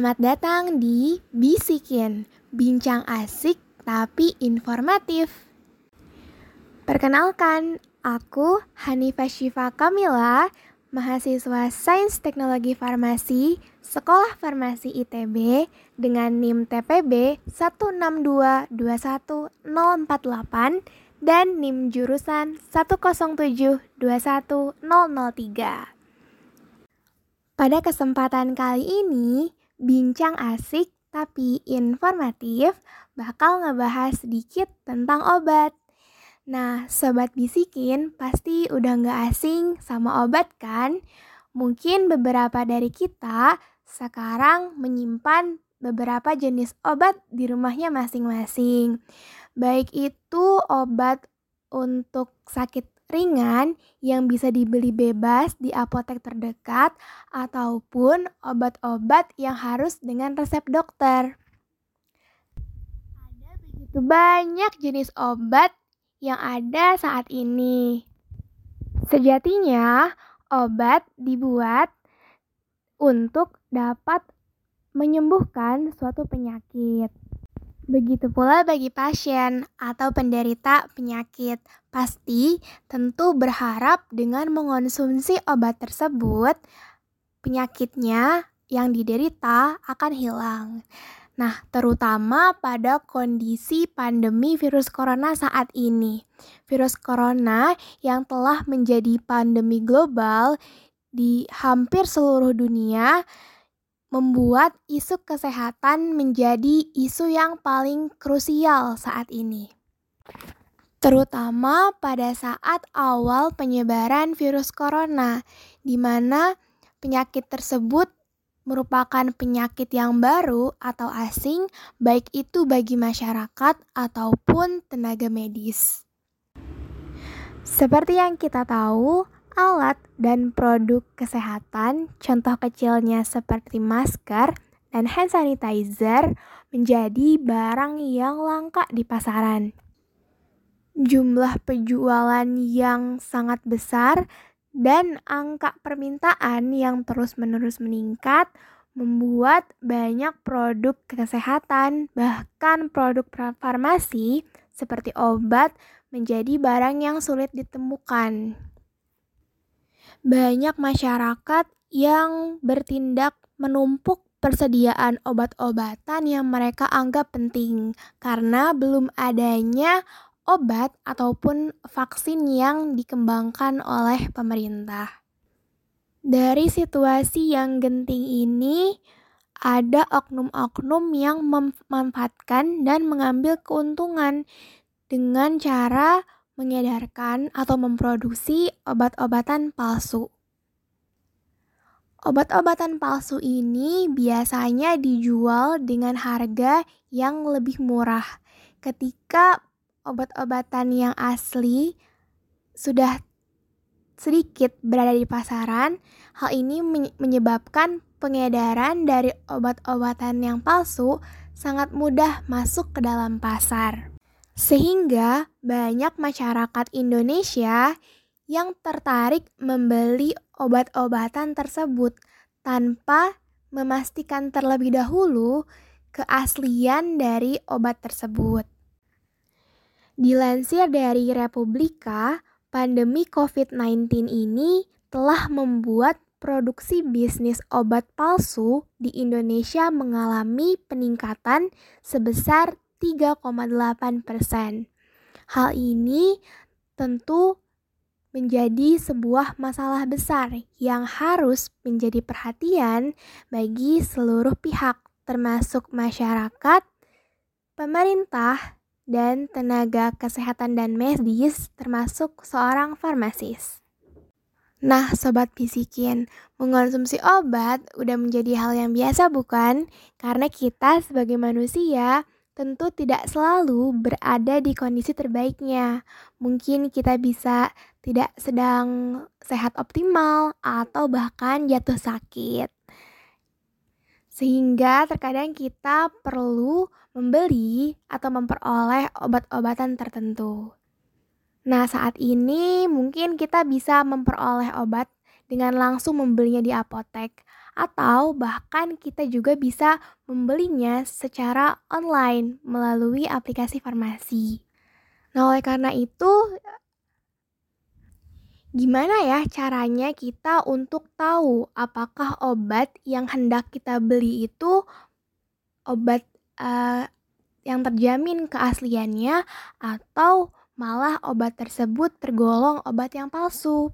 Selamat datang di Bisikin, bincang asik tapi informatif. Perkenalkan, aku Hanifah Syifa Kamila, mahasiswa Sains Teknologi Farmasi, Sekolah Farmasi ITB dengan NIM TPB 1622148 dan NIM jurusan 107210003. Pada kesempatan kali ini, bincang asik tapi informatif bakal ngebahas sedikit tentang obat. Nah, sobat bisikin pasti udah nggak asing sama obat kan? Mungkin beberapa dari kita sekarang menyimpan beberapa jenis obat di rumahnya masing-masing. Baik itu obat untuk sakit ringan yang bisa dibeli bebas di apotek terdekat ataupun obat-obat yang harus dengan resep dokter. Ada begitu banyak jenis obat yang ada saat ini. Sejatinya, obat dibuat untuk dapat menyembuhkan suatu penyakit. Begitu pula bagi pasien atau penderita penyakit, pasti tentu berharap dengan mengonsumsi obat tersebut, penyakitnya yang diderita akan hilang. Nah, terutama pada kondisi pandemi virus corona saat ini. Virus corona yang telah menjadi pandemi global di hampir seluruh dunia membuat isu kesehatan menjadi isu yang paling krusial saat ini. Terutama pada saat awal penyebaran virus corona, di mana penyakit tersebut merupakan penyakit yang baru atau asing, baik itu bagi masyarakat ataupun tenaga medis. Seperti yang kita tahu, alat dan produk kesehatan, contoh kecilnya seperti masker dan hand sanitizer, menjadi barang yang langka di pasaran. Jumlah penjualan yang sangat besar dan angka permintaan yang terus-menerus meningkat membuat banyak produk kesehatan, bahkan produk farmasi seperti obat, menjadi barang yang sulit ditemukan banyak masyarakat yang bertindak menumpuk persediaan obat-obatan yang mereka anggap penting karena belum adanya obat ataupun vaksin yang dikembangkan oleh pemerintah. Dari situasi yang genting ini, ada oknum-oknum yang memanfaatkan dan mengambil keuntungan dengan cara mengedarkan atau memproduksi obat-obatan palsu. Obat-obatan palsu ini biasanya dijual dengan harga yang lebih murah ketika obat-obatan yang asli sudah sedikit berada di pasaran. Hal ini menyebabkan pengedaran dari obat-obatan yang palsu sangat mudah masuk ke dalam pasar. Sehingga banyak masyarakat Indonesia yang tertarik membeli obat-obatan tersebut tanpa memastikan terlebih dahulu keaslian dari obat tersebut. Dilansir dari Republika, pandemi COVID-19 ini telah membuat produksi bisnis obat palsu di Indonesia mengalami peningkatan sebesar 3,8 persen. Hal ini tentu menjadi sebuah masalah besar yang harus menjadi perhatian bagi seluruh pihak, termasuk masyarakat, pemerintah, dan tenaga kesehatan dan medis, termasuk seorang farmasis. Nah, sobat bisikin, mengonsumsi obat udah menjadi hal yang biasa, bukan? Karena kita sebagai manusia tentu tidak selalu berada di kondisi terbaiknya. Mungkin kita bisa tidak sedang sehat optimal atau bahkan jatuh sakit. Sehingga terkadang kita perlu membeli atau memperoleh obat-obatan tertentu. Nah, saat ini mungkin kita bisa memperoleh obat dengan langsung membelinya di apotek atau bahkan kita juga bisa membelinya secara online melalui aplikasi farmasi. Nah, oleh karena itu gimana ya caranya kita untuk tahu apakah obat yang hendak kita beli itu obat uh, yang terjamin keasliannya atau malah obat tersebut tergolong obat yang palsu.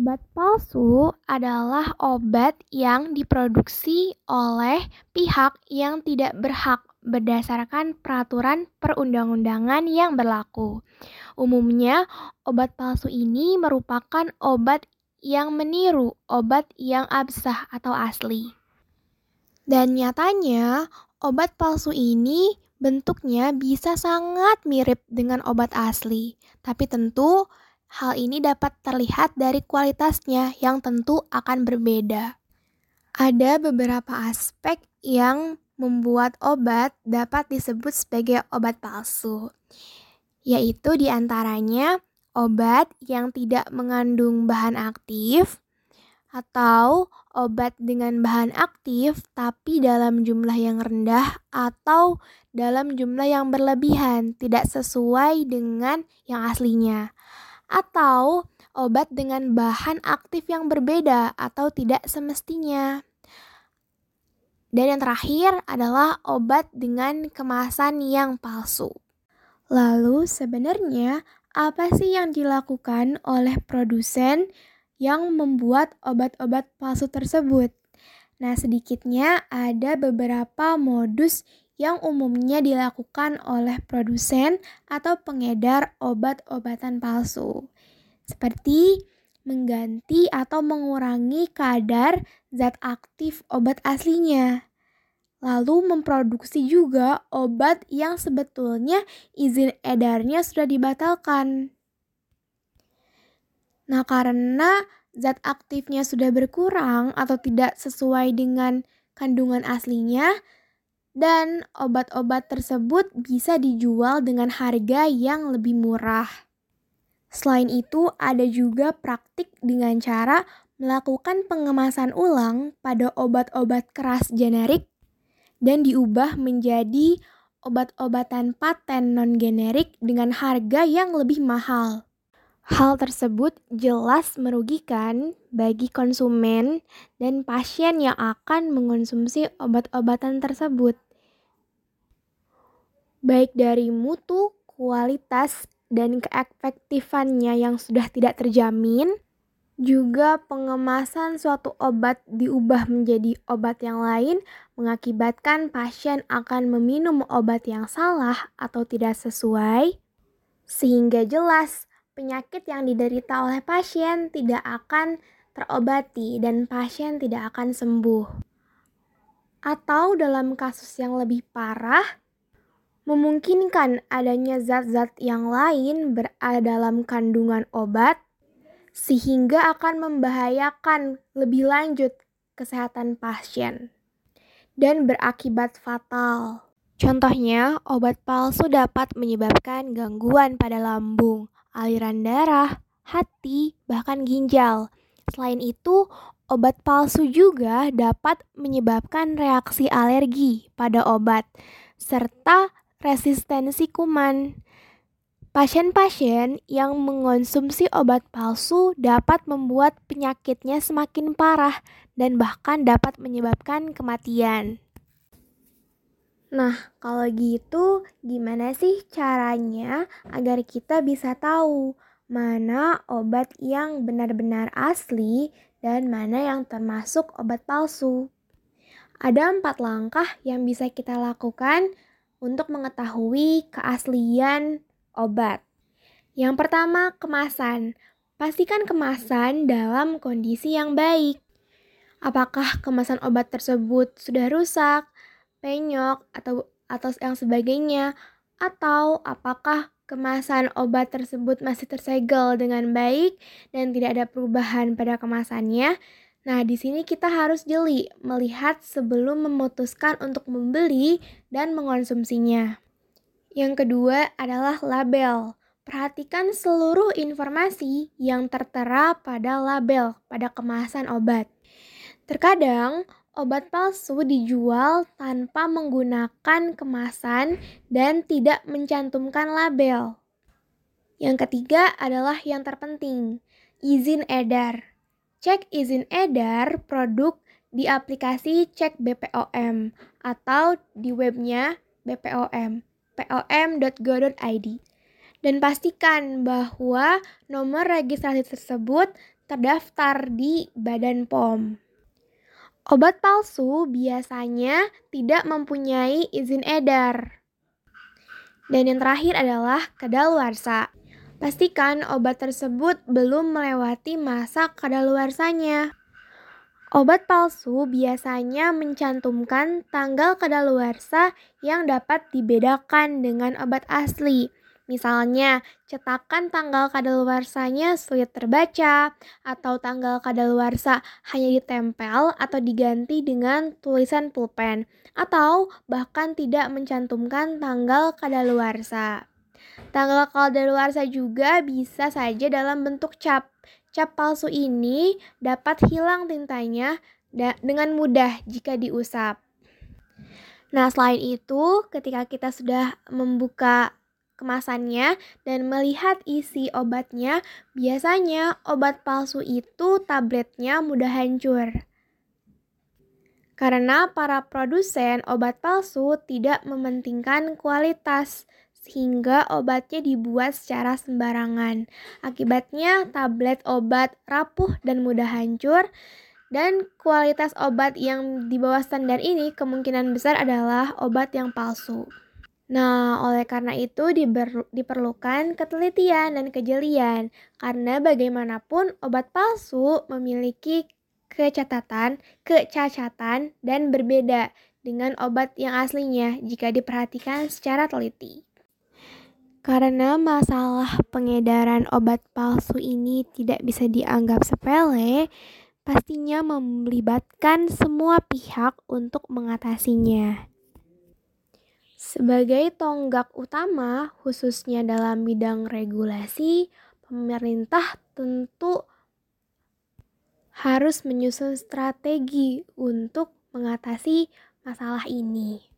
Obat palsu adalah obat yang diproduksi oleh pihak yang tidak berhak berdasarkan peraturan perundang-undangan yang berlaku. Umumnya, obat palsu ini merupakan obat yang meniru obat yang absah atau asli. Dan nyatanya, obat palsu ini bentuknya bisa sangat mirip dengan obat asli, tapi tentu Hal ini dapat terlihat dari kualitasnya yang tentu akan berbeda. Ada beberapa aspek yang membuat obat dapat disebut sebagai obat palsu, yaitu di antaranya obat yang tidak mengandung bahan aktif, atau obat dengan bahan aktif tapi dalam jumlah yang rendah atau dalam jumlah yang berlebihan, tidak sesuai dengan yang aslinya atau obat dengan bahan aktif yang berbeda atau tidak semestinya. Dan yang terakhir adalah obat dengan kemasan yang palsu. Lalu sebenarnya apa sih yang dilakukan oleh produsen yang membuat obat-obat palsu tersebut? Nah, sedikitnya ada beberapa modus yang umumnya dilakukan oleh produsen atau pengedar obat-obatan palsu, seperti mengganti atau mengurangi kadar zat aktif obat aslinya. Lalu memproduksi juga obat yang sebetulnya izin edarnya sudah dibatalkan. Nah, karena zat aktifnya sudah berkurang atau tidak sesuai dengan kandungan aslinya, dan obat-obat tersebut bisa dijual dengan harga yang lebih murah. Selain itu, ada juga praktik dengan cara melakukan pengemasan ulang pada obat-obat keras generik dan diubah menjadi obat-obatan paten non-generik dengan harga yang lebih mahal. Hal tersebut jelas merugikan bagi konsumen dan pasien yang akan mengonsumsi obat-obatan tersebut. Baik dari mutu, kualitas, dan keefektifannya yang sudah tidak terjamin, juga pengemasan suatu obat diubah menjadi obat yang lain mengakibatkan pasien akan meminum obat yang salah atau tidak sesuai, sehingga jelas penyakit yang diderita oleh pasien tidak akan terobati dan pasien tidak akan sembuh. Atau dalam kasus yang lebih parah, memungkinkan adanya zat-zat yang lain berada dalam kandungan obat sehingga akan membahayakan lebih lanjut kesehatan pasien dan berakibat fatal. Contohnya, obat palsu dapat menyebabkan gangguan pada lambung, aliran darah, hati, bahkan ginjal. Selain itu, obat palsu juga dapat menyebabkan reaksi alergi pada obat serta resistensi kuman. Pasien-pasien yang mengonsumsi obat palsu dapat membuat penyakitnya semakin parah dan bahkan dapat menyebabkan kematian. Nah, kalau gitu, gimana sih caranya agar kita bisa tahu mana obat yang benar-benar asli dan mana yang termasuk obat palsu? Ada empat langkah yang bisa kita lakukan untuk mengetahui keaslian obat. Yang pertama, kemasan. Pastikan kemasan dalam kondisi yang baik. Apakah kemasan obat tersebut sudah rusak, penyok atau atau yang sebagainya atau apakah kemasan obat tersebut masih tersegel dengan baik dan tidak ada perubahan pada kemasannya. Nah, di sini kita harus jeli melihat sebelum memutuskan untuk membeli dan mengonsumsinya. Yang kedua adalah label. perhatikan seluruh informasi yang tertera pada label pada kemasan obat. Terkadang, obat palsu dijual tanpa menggunakan kemasan dan tidak mencantumkan label. Yang ketiga adalah yang terpenting, izin edar. Cek izin edar produk di aplikasi Cek BPOM atau di webnya BPOM, pom.go.id. Dan pastikan bahwa nomor registrasi tersebut terdaftar di Badan POM. Obat palsu biasanya tidak mempunyai izin edar. Dan yang terakhir adalah kedaluarsa. Pastikan obat tersebut belum melewati masa kedaluarsanya. Obat palsu biasanya mencantumkan tanggal kedaluarsa yang dapat dibedakan dengan obat asli. Misalnya, cetakan tanggal kadaluarsanya sulit terbaca, atau tanggal kadaluarsa hanya ditempel atau diganti dengan tulisan pulpen, atau bahkan tidak mencantumkan tanggal kadaluarsa. Tanggal kadaluarsa juga bisa saja dalam bentuk cap. Cap palsu ini dapat hilang tintanya dengan mudah jika diusap. Nah, selain itu, ketika kita sudah membuka kemasannya dan melihat isi obatnya, biasanya obat palsu itu tabletnya mudah hancur. Karena para produsen obat palsu tidak mementingkan kualitas, sehingga obatnya dibuat secara sembarangan. Akibatnya, tablet obat rapuh dan mudah hancur, dan kualitas obat yang di bawah standar ini kemungkinan besar adalah obat yang palsu. Nah, oleh karena itu diperlukan ketelitian dan kejelian karena bagaimanapun obat palsu memiliki kecatatan, kecacatan dan berbeda dengan obat yang aslinya jika diperhatikan secara teliti. Karena masalah pengedaran obat palsu ini tidak bisa dianggap sepele, pastinya melibatkan semua pihak untuk mengatasinya. Sebagai tonggak utama, khususnya dalam bidang regulasi, pemerintah tentu harus menyusun strategi untuk mengatasi masalah ini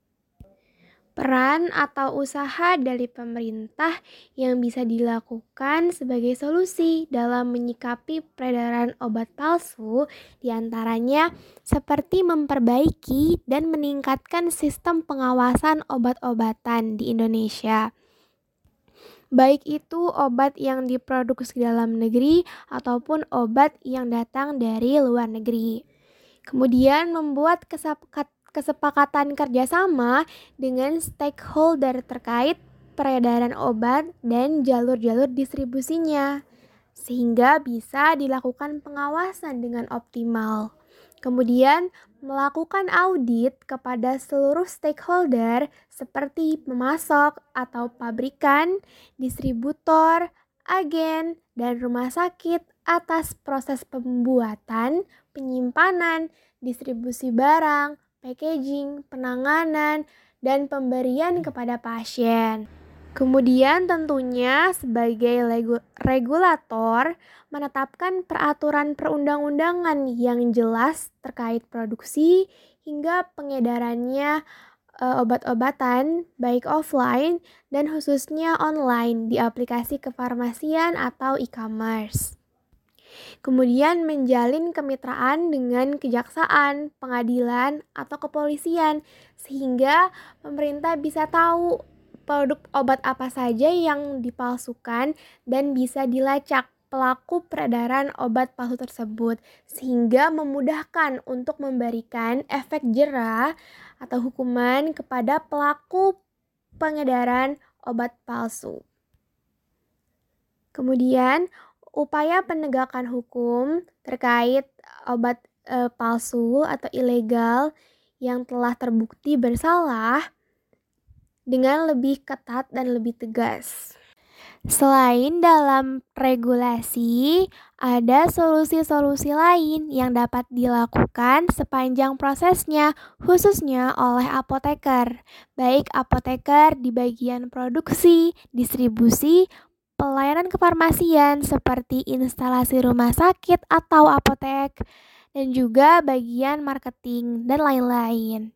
peran atau usaha dari pemerintah yang bisa dilakukan sebagai solusi dalam menyikapi peredaran obat palsu di antaranya seperti memperbaiki dan meningkatkan sistem pengawasan obat-obatan di Indonesia baik itu obat yang diproduksi dalam negeri ataupun obat yang datang dari luar negeri. Kemudian membuat kesepakatan kesepakatan kerjasama dengan stakeholder terkait peredaran obat dan jalur-jalur distribusinya, sehingga bisa dilakukan pengawasan dengan optimal. Kemudian, melakukan audit kepada seluruh stakeholder seperti pemasok atau pabrikan, distributor, agen, dan rumah sakit atas proses pembuatan, penyimpanan, distribusi barang, packaging, penanganan, dan pemberian kepada pasien. Kemudian tentunya sebagai regulator menetapkan peraturan perundang-undangan yang jelas terkait produksi hingga pengedarannya e, obat-obatan baik offline dan khususnya online di aplikasi kefarmasian atau e-commerce. Kemudian menjalin kemitraan dengan kejaksaan, pengadilan, atau kepolisian sehingga pemerintah bisa tahu produk obat apa saja yang dipalsukan dan bisa dilacak pelaku peredaran obat palsu tersebut sehingga memudahkan untuk memberikan efek jerah atau hukuman kepada pelaku pengedaran obat palsu. Kemudian, upaya penegakan hukum terkait obat e, palsu atau ilegal yang telah terbukti bersalah dengan lebih ketat dan lebih tegas. Selain dalam regulasi, ada solusi-solusi lain yang dapat dilakukan sepanjang prosesnya, khususnya oleh apoteker, baik apoteker di bagian produksi, distribusi, pelayanan kefarmasian seperti instalasi rumah sakit atau apotek, dan juga bagian marketing dan lain-lain.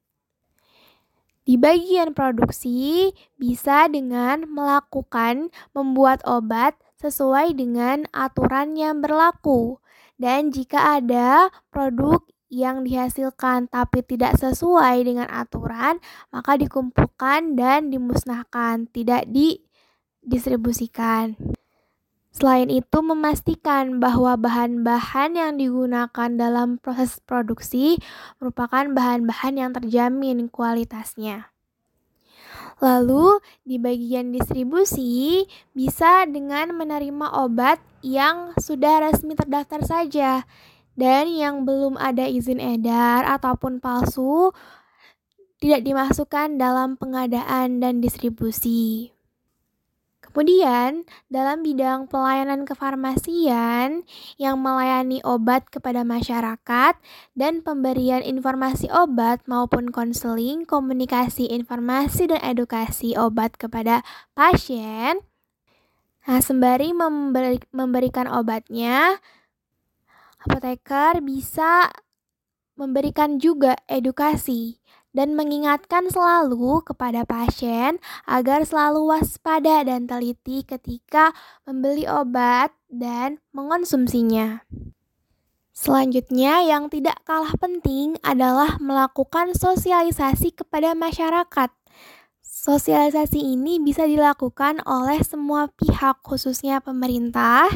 Di bagian produksi, bisa dengan melakukan membuat obat sesuai dengan aturan yang berlaku. Dan jika ada produk yang dihasilkan tapi tidak sesuai dengan aturan, maka dikumpulkan dan dimusnahkan, tidak didistribusikan. Selain itu, memastikan bahwa bahan-bahan yang digunakan dalam proses produksi merupakan bahan-bahan yang terjamin kualitasnya. Lalu, di bagian distribusi, bisa dengan menerima obat yang sudah resmi terdaftar saja, dan yang belum ada izin edar ataupun palsu tidak dimasukkan dalam pengadaan dan distribusi. Kemudian, dalam bidang pelayanan kefarmasian yang melayani obat kepada masyarakat dan pemberian informasi obat maupun konseling, komunikasi informasi dan edukasi obat kepada pasien. Nah, sembari memberi, memberikan obatnya, apoteker bisa memberikan juga edukasi dan mengingatkan selalu kepada pasien agar selalu waspada dan teliti ketika membeli obat dan mengonsumsinya. Selanjutnya, yang tidak kalah penting adalah melakukan sosialisasi kepada masyarakat. Sosialisasi ini bisa dilakukan oleh semua pihak, khususnya pemerintah,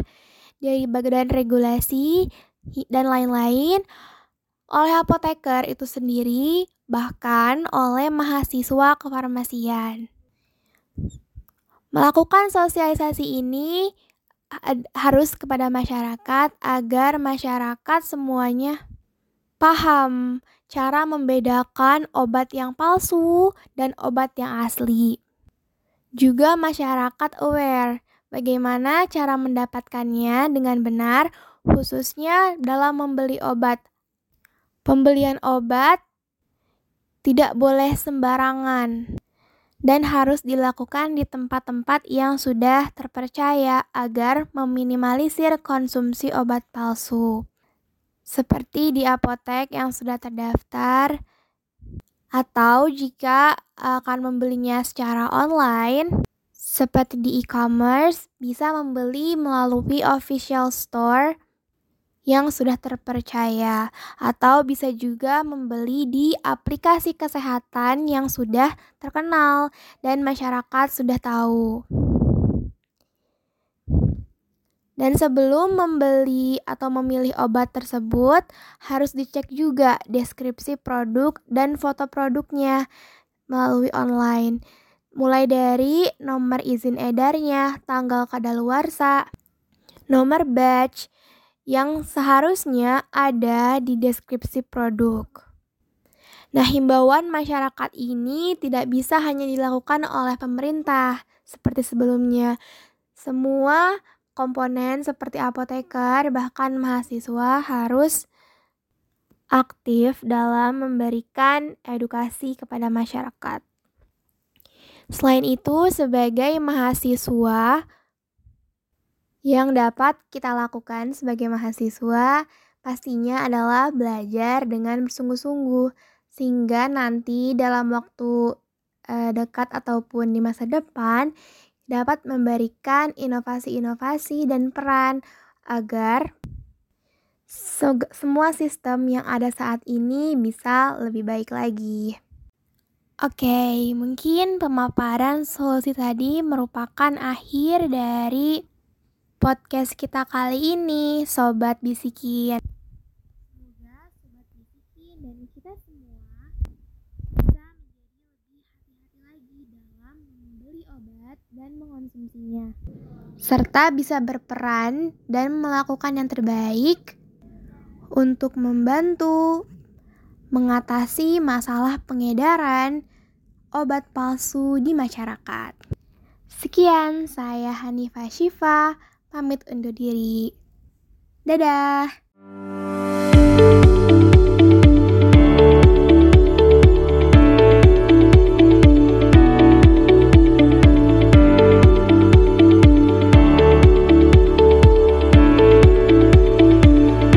dari bagian regulasi, dan lain-lain, oleh apoteker itu sendiri, bahkan oleh mahasiswa kefarmasian. Melakukan sosialisasi ini harus kepada masyarakat agar masyarakat semuanya paham cara membedakan obat yang palsu dan obat yang asli. Juga masyarakat aware bagaimana cara mendapatkannya dengan benar khususnya dalam membeli obat. Pembelian obat tidak boleh sembarangan dan harus dilakukan di tempat-tempat yang sudah terpercaya agar meminimalisir konsumsi obat palsu. Seperti di apotek yang sudah terdaftar atau jika akan membelinya secara online seperti di e-commerce bisa membeli melalui official store yang sudah terpercaya, atau bisa juga membeli di aplikasi kesehatan yang sudah terkenal dan masyarakat sudah tahu. Dan sebelum membeli atau memilih obat tersebut, harus dicek juga deskripsi produk dan foto produknya melalui online. Mulai dari nomor izin edarnya, tanggal kadaluarsa, nomor batch, yang seharusnya ada di deskripsi produk. Nah, himbauan masyarakat ini tidak bisa hanya dilakukan oleh pemerintah seperti sebelumnya. Semua komponen seperti apoteker, bahkan mahasiswa harus aktif dalam memberikan edukasi kepada masyarakat. Selain itu, sebagai mahasiswa, yang dapat kita lakukan sebagai mahasiswa pastinya adalah belajar dengan bersungguh-sungguh sehingga nanti dalam waktu uh, dekat ataupun di masa depan dapat memberikan inovasi-inovasi dan peran agar semua sistem yang ada saat ini bisa lebih baik lagi. Oke, okay, mungkin pemaparan solusi tadi merupakan akhir dari podcast kita kali ini, Sobat Bisikin. Semoga Sobat Bisikin dan kita semua bisa menjadi lebih hati-hati lagi dalam membeli obat dan mengonsumsinya. Serta bisa berperan dan melakukan yang terbaik untuk membantu mengatasi masalah pengedaran obat palsu di masyarakat. Sekian, saya Hanifah Syifa pamit undur diri. Dadah!